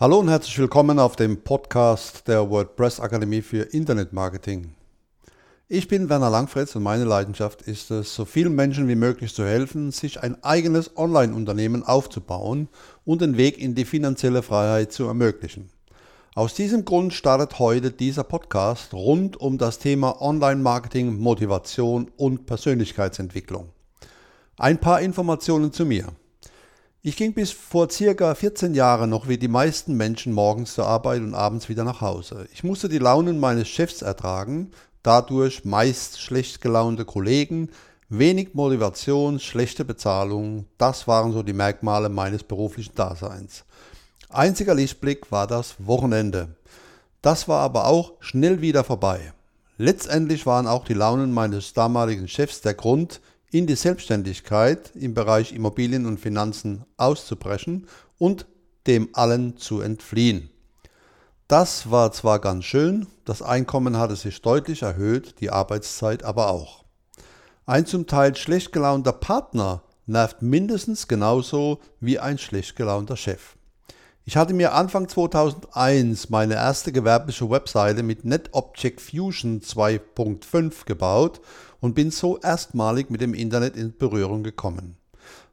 Hallo und herzlich willkommen auf dem Podcast der WordPress Akademie für Internetmarketing. Ich bin Werner Langfritz und meine Leidenschaft ist es, so vielen Menschen wie möglich zu helfen, sich ein eigenes Online-Unternehmen aufzubauen und den Weg in die finanzielle Freiheit zu ermöglichen. Aus diesem Grund startet heute dieser Podcast rund um das Thema Online-Marketing, Motivation und Persönlichkeitsentwicklung. Ein paar Informationen zu mir. Ich ging bis vor circa 14 Jahren noch wie die meisten Menschen morgens zur Arbeit und abends wieder nach Hause. Ich musste die Launen meines Chefs ertragen, dadurch meist schlecht gelaunte Kollegen, wenig Motivation, schlechte Bezahlung, das waren so die Merkmale meines beruflichen Daseins. Einziger Lichtblick war das Wochenende. Das war aber auch schnell wieder vorbei. Letztendlich waren auch die Launen meines damaligen Chefs der Grund, in die Selbstständigkeit im Bereich Immobilien und Finanzen auszubrechen und dem allen zu entfliehen. Das war zwar ganz schön, das Einkommen hatte sich deutlich erhöht, die Arbeitszeit aber auch. Ein zum Teil schlecht gelaunter Partner nervt mindestens genauso wie ein schlecht gelaunter Chef. Ich hatte mir Anfang 2001 meine erste gewerbliche Webseite mit NetObject Fusion 2.5 gebaut und bin so erstmalig mit dem Internet in Berührung gekommen.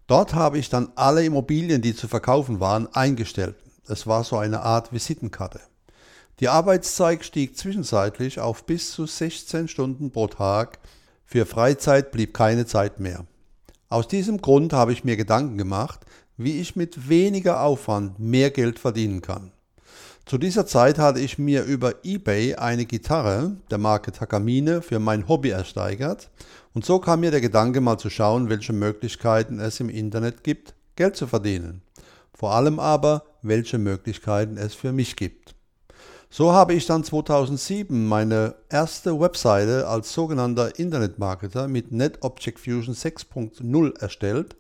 Dort habe ich dann alle Immobilien, die zu verkaufen waren, eingestellt. Es war so eine Art Visitenkarte. Die Arbeitszeit stieg zwischenzeitlich auf bis zu 16 Stunden pro Tag. Für Freizeit blieb keine Zeit mehr. Aus diesem Grund habe ich mir Gedanken gemacht, wie ich mit weniger Aufwand mehr Geld verdienen kann. Zu dieser Zeit hatte ich mir über eBay eine Gitarre der Marke Takamine für mein Hobby ersteigert und so kam mir der Gedanke mal zu schauen, welche Möglichkeiten es im Internet gibt, Geld zu verdienen. Vor allem aber, welche Möglichkeiten es für mich gibt. So habe ich dann 2007 meine erste Webseite als sogenannter Internetmarketer mit NetObject Fusion 6.0 erstellt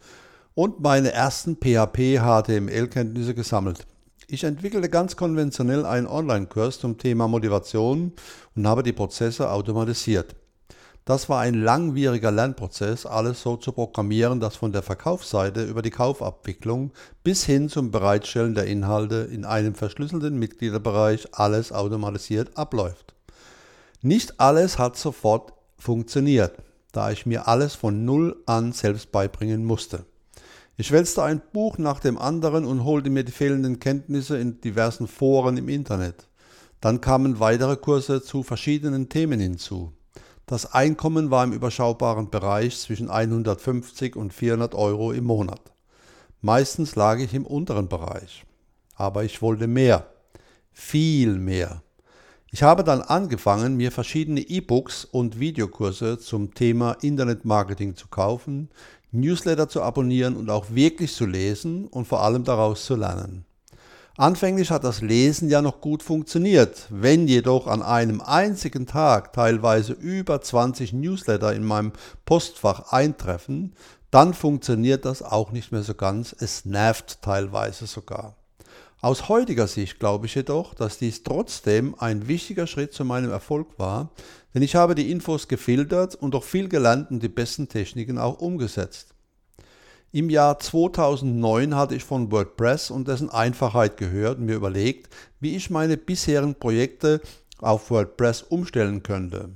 und meine ersten PHP-HTML-Kenntnisse gesammelt. Ich entwickelte ganz konventionell einen Online-Kurs zum Thema Motivation und habe die Prozesse automatisiert. Das war ein langwieriger Lernprozess, alles so zu programmieren, dass von der Verkaufsseite über die Kaufabwicklung bis hin zum Bereitstellen der Inhalte in einem verschlüsselten Mitgliederbereich alles automatisiert abläuft. Nicht alles hat sofort funktioniert, da ich mir alles von Null an selbst beibringen musste. Ich wälzte ein Buch nach dem anderen und holte mir die fehlenden Kenntnisse in diversen Foren im Internet. Dann kamen weitere Kurse zu verschiedenen Themen hinzu. Das Einkommen war im überschaubaren Bereich zwischen 150 und 400 Euro im Monat. Meistens lag ich im unteren Bereich. Aber ich wollte mehr. Viel mehr. Ich habe dann angefangen, mir verschiedene E-Books und Videokurse zum Thema Internetmarketing zu kaufen, Newsletter zu abonnieren und auch wirklich zu lesen und vor allem daraus zu lernen. Anfänglich hat das Lesen ja noch gut funktioniert, wenn jedoch an einem einzigen Tag teilweise über 20 Newsletter in meinem Postfach eintreffen, dann funktioniert das auch nicht mehr so ganz, es nervt teilweise sogar. Aus heutiger Sicht glaube ich jedoch, dass dies trotzdem ein wichtiger Schritt zu meinem Erfolg war, denn ich habe die Infos gefiltert und auch viel gelernt und die besten Techniken auch umgesetzt. Im Jahr 2009 hatte ich von WordPress und dessen Einfachheit gehört und mir überlegt, wie ich meine bisherigen Projekte auf WordPress umstellen könnte.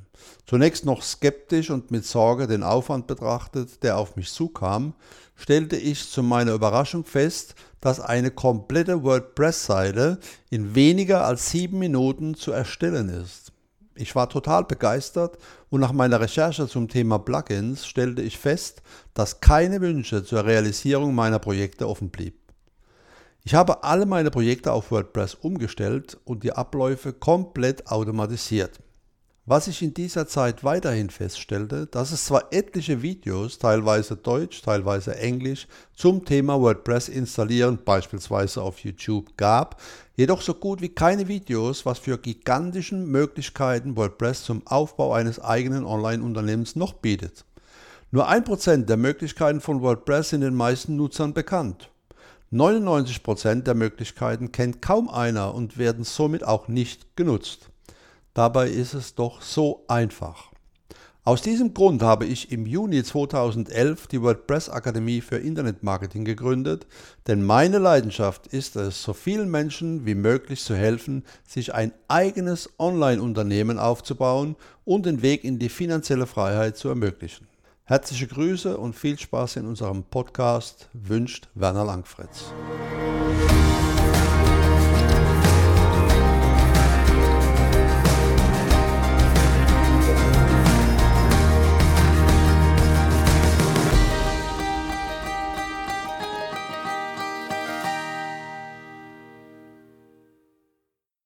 Zunächst noch skeptisch und mit Sorge den Aufwand betrachtet, der auf mich zukam, stellte ich zu meiner Überraschung fest, dass eine komplette WordPress-Seite in weniger als sieben Minuten zu erstellen ist. Ich war total begeistert und nach meiner Recherche zum Thema Plugins stellte ich fest, dass keine Wünsche zur Realisierung meiner Projekte offen blieb. Ich habe alle meine Projekte auf WordPress umgestellt und die Abläufe komplett automatisiert. Was ich in dieser Zeit weiterhin feststellte, dass es zwar etliche Videos, teilweise Deutsch, teilweise Englisch, zum Thema WordPress installieren, beispielsweise auf YouTube, gab, jedoch so gut wie keine Videos, was für gigantischen Möglichkeiten WordPress zum Aufbau eines eigenen Online-Unternehmens noch bietet. Nur ein Prozent der Möglichkeiten von WordPress sind den meisten Nutzern bekannt. 99% der Möglichkeiten kennt kaum einer und werden somit auch nicht genutzt. Dabei ist es doch so einfach. Aus diesem Grund habe ich im Juni 2011 die WordPress Akademie für Internetmarketing gegründet, denn meine Leidenschaft ist es, so vielen Menschen wie möglich zu helfen, sich ein eigenes Online-Unternehmen aufzubauen und den Weg in die finanzielle Freiheit zu ermöglichen. Herzliche Grüße und viel Spaß in unserem Podcast wünscht Werner Langfritz.